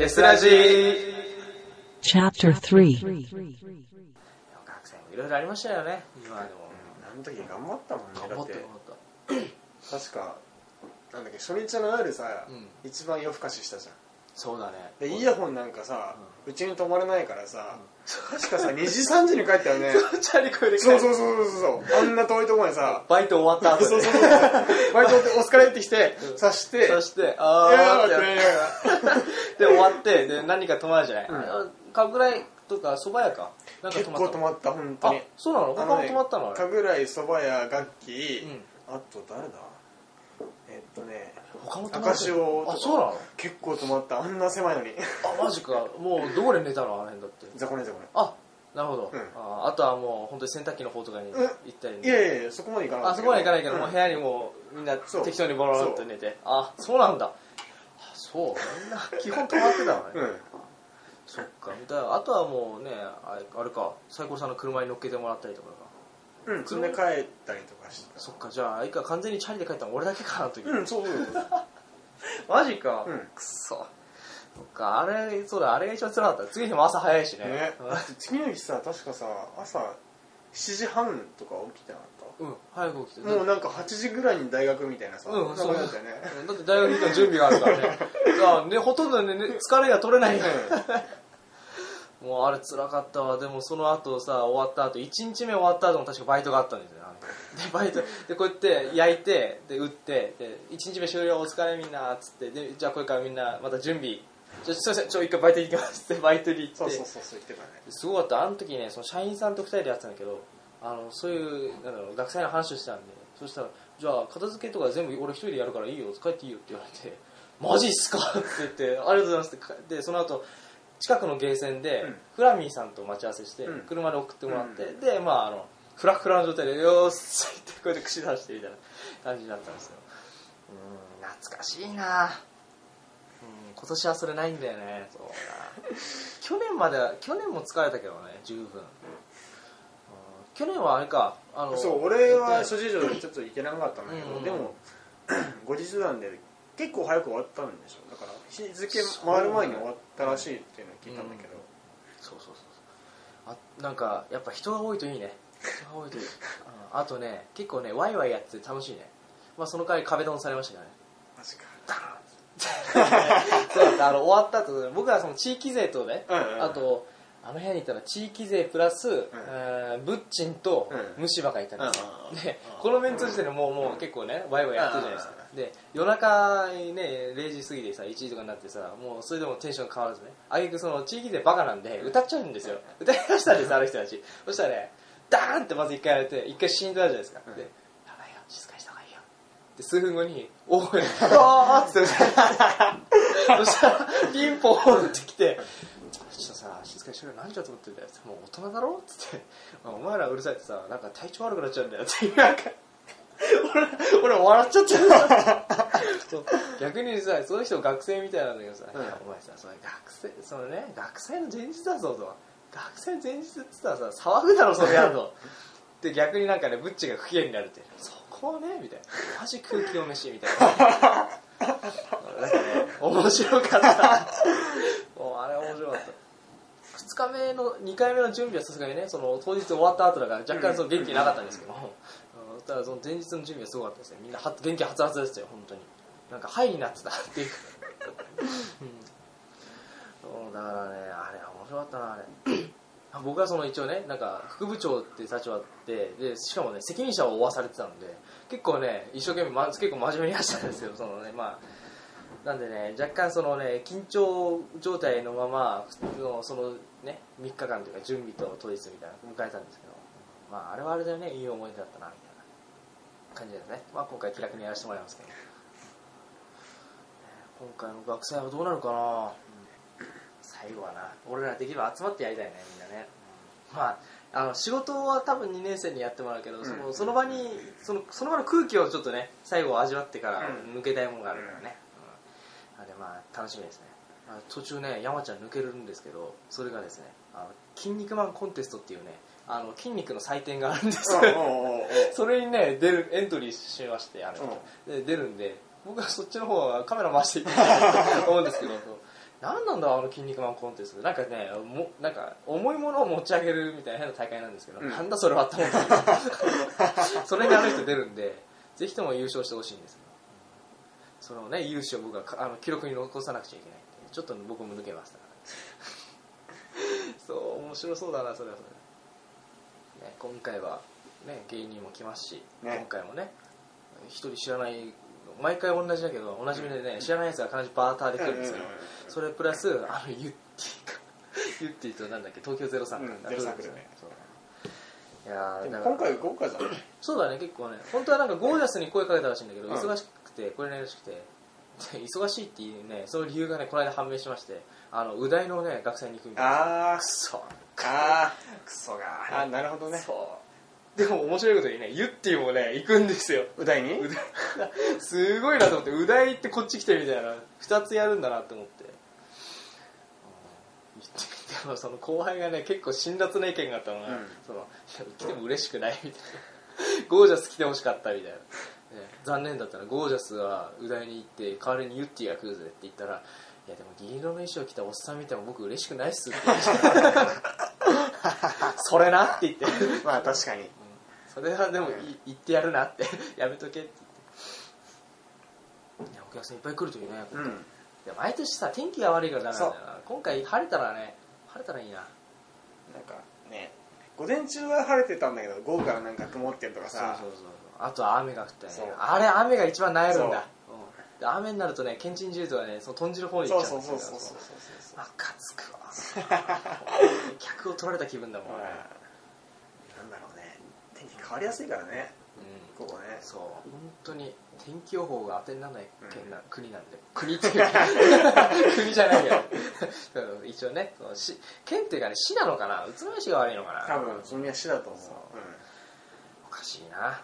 テスラジ。ー Chapter 3学生もいろいろありましたよね。今でもあの時頑張ったもんね。頑張ってだ頑張っって確かなんだっけ初日の夜さ、うん。一番夜更かししたじゃん。たそうだね。でイヤホンなんかさうち、に泊まれないからさ、確かさ2時3時に帰ったよね。チャリこいでそうそうそうそうそう。あんな遠いとこまでさバイト終わった後そうでそうそう。バイトでお疲れってきて刺してそしていやあーってーって。なりながらで終わってで何か泊まるじゃない、かぐらいとか蕎麦屋か？なんか結泊まった構泊まった本当あにそうなの？他も泊まったの？かぐらいそば屋楽器、うん。あと誰だ？えっとね他も泊まったあそうなの？結構泊まった。あんな狭いのに。あマジか。もうどこで寝たの？あの辺だって。雑魚ね雑魚ねあなるほど、うん。ああとはもう本当に洗濯機の方とかにうん。行ったり、いやいやいやそこまで行かなかあそこまで行かないけど、うんもう部屋にもうみんな適当にボロボロって寝て。あそうなんだ。あそう。みんな基本泊まってたのね、うん。そっか。だあとはもうねあれあれか。サイコロさんの車に乗っけてもらったりとかか。うん積んで帰ったりとかしてそっか。じゃああいか完全にチャリで帰ったの。俺だけかなという、うんそうそうそう。マジか、うん。くそ。そっか。あれそうだ。あれが一番辛かった。次の日も朝早いしね。ね。だって次の日さ確かさ朝7時半とか起きてなかっうん早く起きてたもうなんか8時ぐらいに大学みたいなさうんそんな感じだったよね。だって大学行くの準備があるからね。だからねほとんどねね疲れが取れないよ もうあれ辛かったわ。でもその後さ終わった後1日目終わった後も確かバイトがあったんですよ。でバイトでこうやって焼いてで打ってで1日目終了お疲れみんなっつってでじゃあこれからみんなまた準備。ちょすいませんちょ一回バイト行きますってバイトに行って。そうそうそうそう言ってたね。すごかった。あの時ねその社員さんと2人でやってたんだけどあのそういうなんだろう学祭の話をしてたんでそしたら「じゃあ片付けとか全部俺一人でやるからいいよ帰っていいよ」って言われて「マジっすか?」って言って「ありがとうございます」ってでその後近くのゲーセンで、うん。フラミーさんと待ち合わせして、うん。車で送ってもらって、うん。でまああのフラフラの状態で「よーし」ってこうやって串出してみたいな感じになったんですよ。うん懐かしいな。うん今年はそれないんだよねそうだ去年までは去年も疲れたけどね十分。うん去年はあれかあのそう俺はえっと諸事情でちょっと行けなかったんだけど、うんでも 後日談で結構早く終わったんでしょだから日付回る前に終わったらしいっていうのを聞いたんだけど、そうそうそうそう。あなんかやっぱ人が多いといいね。人が多いといい。あ あとね結構ねワイワイやってて楽しいね。まあその代わり壁ドンされましたね。マジか。ダーン そうだった。あの終わった後で僕はその地域勢とね、うんうんうん。あとあの部屋にいたら地域勢プラス、えーブッチンとうん虫歯がいたん ですよ、うんでこのメンツ時点でもうもう結構ねワイワイやってるじゃないですか。で夜中にね0時過ぎでさ1時とかになってさもうそれでもテンション変わらずね。あげくその地域勢バカなんで歌っちゃうんですよ。歌いましたんですあの人たち。そしたらねダーンってまず一回やられて一回シーンとなるじゃないですか、うんでやばいよ静かにした方がいいよで数分後に大声で「あー。っ てそしたらピンポーンって来てとさ静かにしろよ何ちゃと思ってんだよもう大人だろ？っつってお前らうるさいってさなんか体調悪くなっちゃうんだよってか 俺俺笑っちゃった 逆にさその人学生みたいなんだけどさ、うん。お前さそれ学生そのね学生の前日だぞと。学生前日って言ったらさ騒ぐだろそれやるとで逆になんかねブッチが不機嫌になるって。そこはねみたいな。マジ空気読めしみたいな。なんかね面白かった。もうあれ面白かった2日目の2回目の準備はさすがにねその当日終わった後だから若干その元気なかったんですけど、うん。ただその前日の準備はすごかったですね。みんなは元気はつらつですよ本当に。なんかハイになってたっていう、うん、だからねあれ面白かったなあれ。僕はその一応ねなんか副部長っていう立場ででしかもね責任者を負わされてたので結構ね一生懸命、ま、結構真面目にやってたんですよそのねまあなんでね若干そのね緊張状態のままそのそのね3日間というか準備と当日みたいなのを迎えたんですけどまああれはあれでねいい思い出だったなみたいな感じですね。まあ今回気楽にやらせてもらいますけど。今回の学祭はどうなるかな。最後はな俺らできれば集まってやりたいねみんなね。まああの仕事は多分2年生にやってもらうけど、そのその場にそのその場の空気をちょっとね最後味わってからうん。抜けたいものがあるからね、まあ楽しみですね。あ途中ね山ちゃん抜けるんですけどそれがですねあの筋肉マンコンテストっていうねあの筋肉の祭典があるんです。それにね出るエントリーしましてあれ、で出るんで僕はそっちの方はカメラ回していきたいと 思うんですけど何なんだあの筋肉マンコンテスト。なんかねもなんか重いものを持ち上げるみたいな変な大会なんですけど、うん。なんだそれはって思ったんですよ。それにあの人出るんでぜひとも優勝してほしいんですよそのね優勝を僕はかあの記録に残さなくちゃいけない。ちょっと僕も抜けました そう面白そうだなそれはそれ、ね、今回は、ね、芸人も来ますし、ね。今回もね一人知らない毎回同じだけど同じ目でね知らないやつが必ずバーターで来るんですよ、うんうんうんそれプラスあのユッティか ユッティとなんだっけ東京03か、うんが来るんですよ03来るね。いや今回豪華じゃんそうだね結構ね。本当はなんかゴージャスに声かけたらしいんだけど、うん。忙しくて来れないらしくて。で 忙しいっていうねその理由がねこの間判明しまして。あの宇大のね学祭に行くみたいな。あくそああクソがあなるほどね。そう。でも面白いことにねユッティもね行くんですよ。う大に？うだ すごいなと思って。うだいってこっち来てみたいな。2つやるんだなって思って。うん。言ってみてもその後輩がね結構辛辣な意見があったのが、うん。その来ても嬉しくない。みたいな。ゴージャス来てほしかったみたいな、ね残念だったらゴージャスはうだいに行って代わりにユッティが来るぜって言ったらいやでも銀色の衣装着たおっさん見ても僕嬉しくないっすって。言ってそれなって言って。まあ確かに。それはでもい言ってやるなって。やめとけって言って。いやお客さんいっぱい来るというね。やっぱうん毎年さ天気が悪いからダメなんだよな。今回晴れたらね晴れたらいいな。なんかね午前中は晴れてたんだけど午後からなんか曇ってるとかさ。そうそうそうあとは雨が降ってね。そう。あれ雨が一番悩るんだ。雨になるとねけんちん汁とかねその豚汁の方にそう行っちゃうんですよそうそうそうそうそうつくわ客を取られた気分だもんね、なんだろうね天気変わりやすいからねうんここねそう本当に天気予報が当てにならない県な、国なんで国っていうか国じゃないよ一応ねその市県っていうかね市なのかな宇都宮市が悪いのかな多分その宮市だと思うそうおかしいな、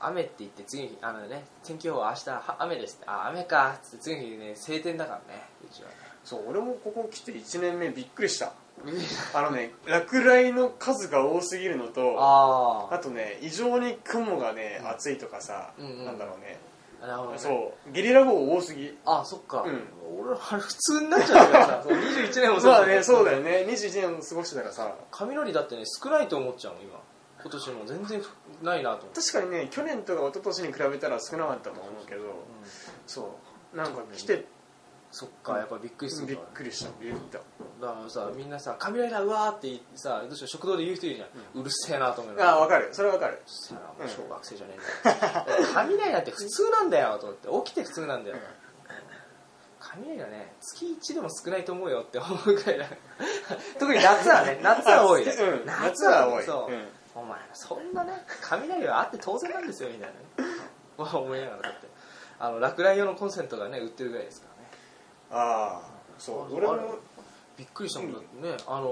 雨って言って次の日あのね天気予報明日は雨ですって。あ雨かっつって次の日ね晴天だからねうちはそう俺もここ来て1年目びっくりした。あのね落雷の数が多すぎるのとあとね異常に雲がねうん。暑いとかさうんうん。なんだろうね。なるほどね。そうゲリラ豪雨多すぎ。あそっか、うん。俺普通になっちゃうからさ そう21年もまあねそうだよね。21年過ごしてたらさ。雷だってね少ないと思っちゃうの今今年も全然ないなと確かにね去年とか一昨年に比べたら少なかったと思うけどそうなんか来てそっかやっぱびっくりするびっくりしたびっくりした。だからさみんなさ雷だうわーってさどうしよう食堂で言う人いるじゃん、うるせえなと思うのああ分かる。それは分かる。せえなもう小学生じゃねえんだよ。雷なんて普通なんだよと思って起きて普通なんだよ、雷がね月1でも少ないと思うよって思うくらいだ 特に夏はね 夏は多い。ね、うん。夏は多い。そう、うんお前そんなね雷はあって当然なんですよみたいなね。思いながらだってあの落雷用のコンセントがね売ってるぐらいですからね。ああそう。あ俺もびっくりしたもんだってね、あの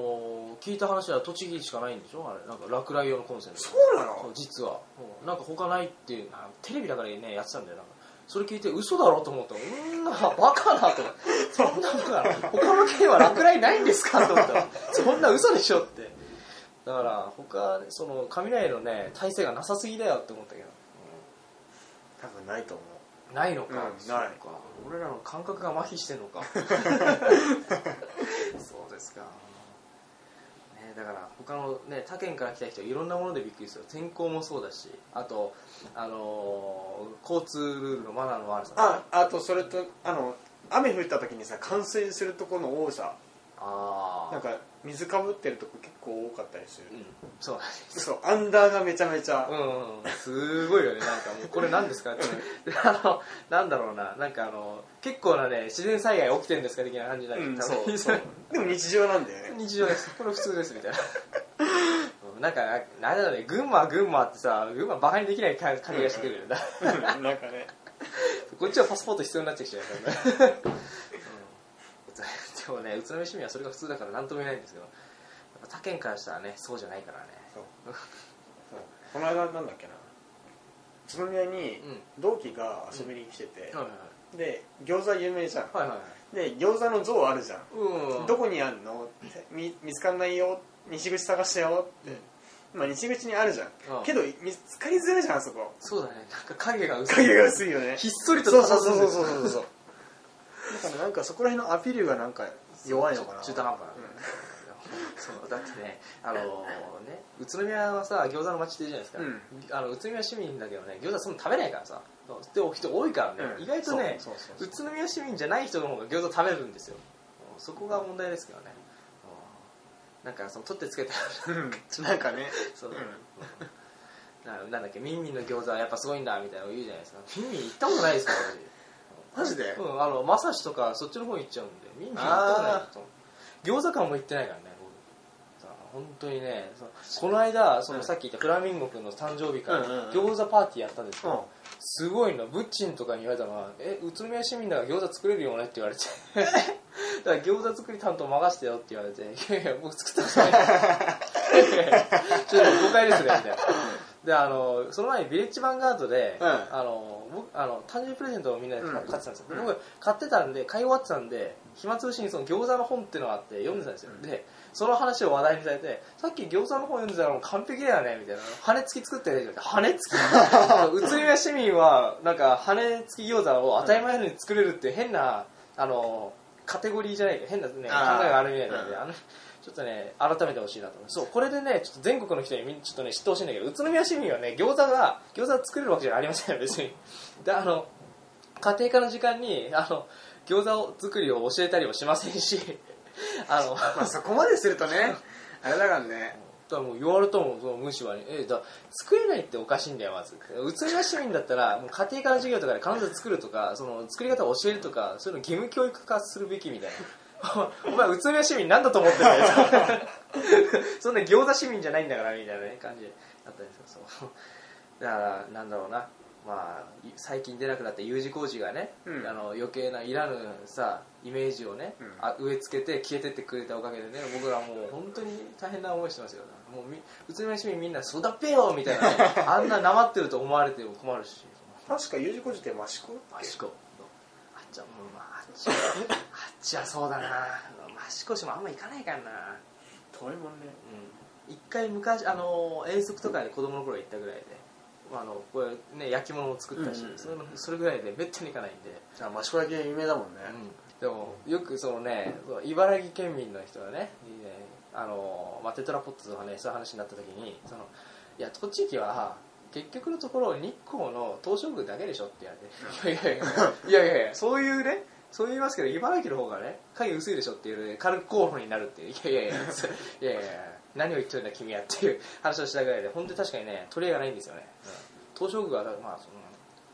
ー聞いた話は栃木しかないんでしょ？あれなんか落雷用のコンセント。そうなの？実は。うん。なんか他ないっていうあテレビだからねやってたんだよなんか。それ聞いて嘘だろと思った。うんなバカなと思って。そんなことなの他の県は落雷ないんですかと思った。らそんな嘘でしょってだから他その雷のね体制がなさすぎだよって思ったけど、多分ないと思う。んないのか、うんない。俺らの感覚が麻痺してんのか。そうですか。ね、だから他のね他県から来た人いろんなものでびっくりする。天候もそうだしあとあのー交通ルールのマナーの悪さ。ああとそれとあの雨降った時にさ冠水するとこの多さ。あなんか水かぶってるとこ結構多かったりする。うん。そう。なんですそうアンダーがめちゃめちゃ。うん。うん。うんすごいよねなんかもう。これ何ですか？ってあのなんだろうな。なんかあの結構なね自然災害起きてるんですか的な感じになる、うん多分。そうそう。でも日常なんだよね。日常です。これ普通ですみたいな。うん。なんかあれだね。群馬は群馬ってさ群馬バカにできない感じがしてくるよなうん。なんかね。こっちはパスポート必要になってきちゃうからね、うん、でもね宇都宮市民はそれが普通だから何とも言えないんですけど他県からしたらねそうじゃないからね。そう。この間なんだっけな。宇都宮に同期が遊びに来てて、はいはいで餃子有名じゃん。はいはいはい。で餃子の像あるじゃん、うんどこにあんの？って見見つかんないよ。西口探してよ。って、まあ西口にあるじゃん、うん。けど見つかりづらいじゃんあそこ。そうだね。なんか影が薄い。影が薄いよね。ひっそりとそうそうそうそうそうそうだからなんかそこら辺のアピールがなんか弱いのかな。中途半端な、そうだってねあのね宇都宮はさ餃子の街って言うじゃないですか、あの宇都宮市民だけどね餃子そんな食べないからさ。で人多いからね、うん。意外とね宇都宮市民じゃない人の方が餃子食べるんですよ。そこが問題ですけどね。うん。なんかその取ってつけてあるうん。なんかね。そう。なんだっけミンミンの餃子はやっぱすごいんだみたいなの言うじゃないですか。ミンミン行ったことないですから私マジで？うんあのまさしとかそっちの方行っちゃうんで。ミンミン行ったないあ餃子館も行ってないからね僕さ本当にねそうこの間そのさっき言ったフラミンゴ君の誕生日会、うんうんうん。餃子パーティーやったんですけど、うん。すごいの。ブッチンとかに言われたのは「え宇都宮市民だから餃子作れるよね」って言われて。だから餃子作り担当任せてよって言われて「いやいや僕作ったことない。ちょっと誤解ですね」みたいなであのその前にビレッジヴァンガードで、うん。あの僕あの誕生日プレゼントをみんなで買うん。ってたんですよ、うん僕買ってたんで買い終わってたんで暇つぶしにその餃子の本っていうのがあって読んでたんですよ、でその話を話題にされてさっき餃子の本読んでたらもう完璧だよねみたいな。羽付き作ってねって羽付き。宇都宮市民はなんか羽付き餃子を当たり前のように作れるって変なあのカテゴリーじゃないけど変な、ね、考えがあるみたいなんで、うんあのちょっとね改めてほしいなと思うそうこれでねちょっと全国の人にちょっとね知ってほしいんだけど宇都宮市民はね餃子が餃子を作れるわけじゃありませんよ別に。であの家庭科の時間にあの餃子を作りを教えたりもしませんし あのまあそこまでするとね あれだからね。だからもう言われたもんその無視はにえだ作れないっておかしいんだよまず。宇都宮市民だったらもう家庭科の授業とかで必ず作るとかその作り方を教えるとかそういうの義務教育化するべきみたいな お前宇都宮市民なんだと思ってんだよ。そんな餃子市民じゃないんだからみたいな、ね、感じだったんですよ。そう。だからなんだろうな。まあい最近出なくなった U 字工事がね、うん。あの余計ないらぬさイメージをね、うん。あ植え付けて消えてってくれたおかげでね僕らもう本当に大変な思いしてますよ。もうみ宇都宮市民みんな育てよみたいな、ね、あんななまってると思われても困るし。確か U 字工事って益子益子。あっちはもうまああっちは。あっちはそうだな。益子市もあんま行かないからな。遠いもんね。うん。一回昔あの遠足とかで子供の頃行ったぐらいであのこれね焼き物も作ったし、うんうんそれのそれぐらいでめったに行かないんで、あ益子焼き有名だもんね。でもよくそのね茨城県民の人がねあの、まあ、テトラポットとかねそういう話になった時にそのいや栃木は結局のところ日光の東照宮だけでしょって言われて、いやいやいやいやいやそういうねそう言いますけど茨城の方がね影薄いでしょっていう、ね、軽く候補になるっていう。いやいやいや いやいや何を言ってるんだ君はっていう話をしたぐらいで本当に確かにね取り柄がないんですよね、うん。東照宮はまあその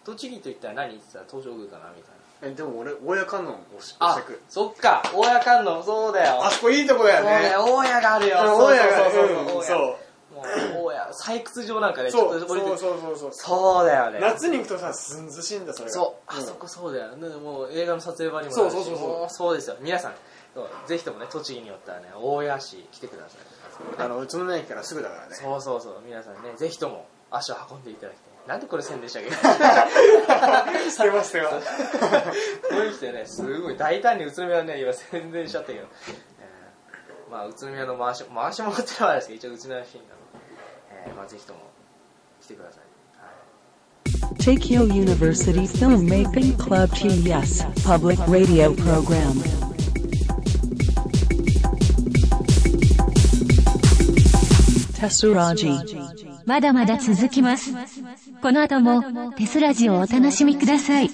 栃木と言ったら何って言ったら東照宮かなみたいな。えでも俺大家観音を押しあそっか大家観音そうだよ。あそこいいとこだよね。大家があるよ。うんそうそうそううんそうそうもう大家採掘場なんかねちそうそうょっと降りてそうそうそうそう。だよね。夏に行くとさすんずしいんだそれが。そう。あん。そこそうだよね。もう映画の撮影場にもそうそうそうそう。もそうですよ。皆さんそうぜひともね栃木によったらね大谷市来てください。あの宇都宮駅からすぐだからね。そうそうそう。皆さんねぜひとも足を運んでいただきたい。なんでこれ宣伝したっけ捨てます捨てます。こういう人ねすごい大胆に宇都宮ね今宣伝しちゃったけど、えーまあ宇都宮の回し回し物ってのはですけど一応宇都宮市民な。ので、えーまあ、ぜひとも来てください、Tokyo University Filmmaking Club TES Public Radio Program. Tessuraji. まだまだ続きます。この後もテスラジをお楽しみください。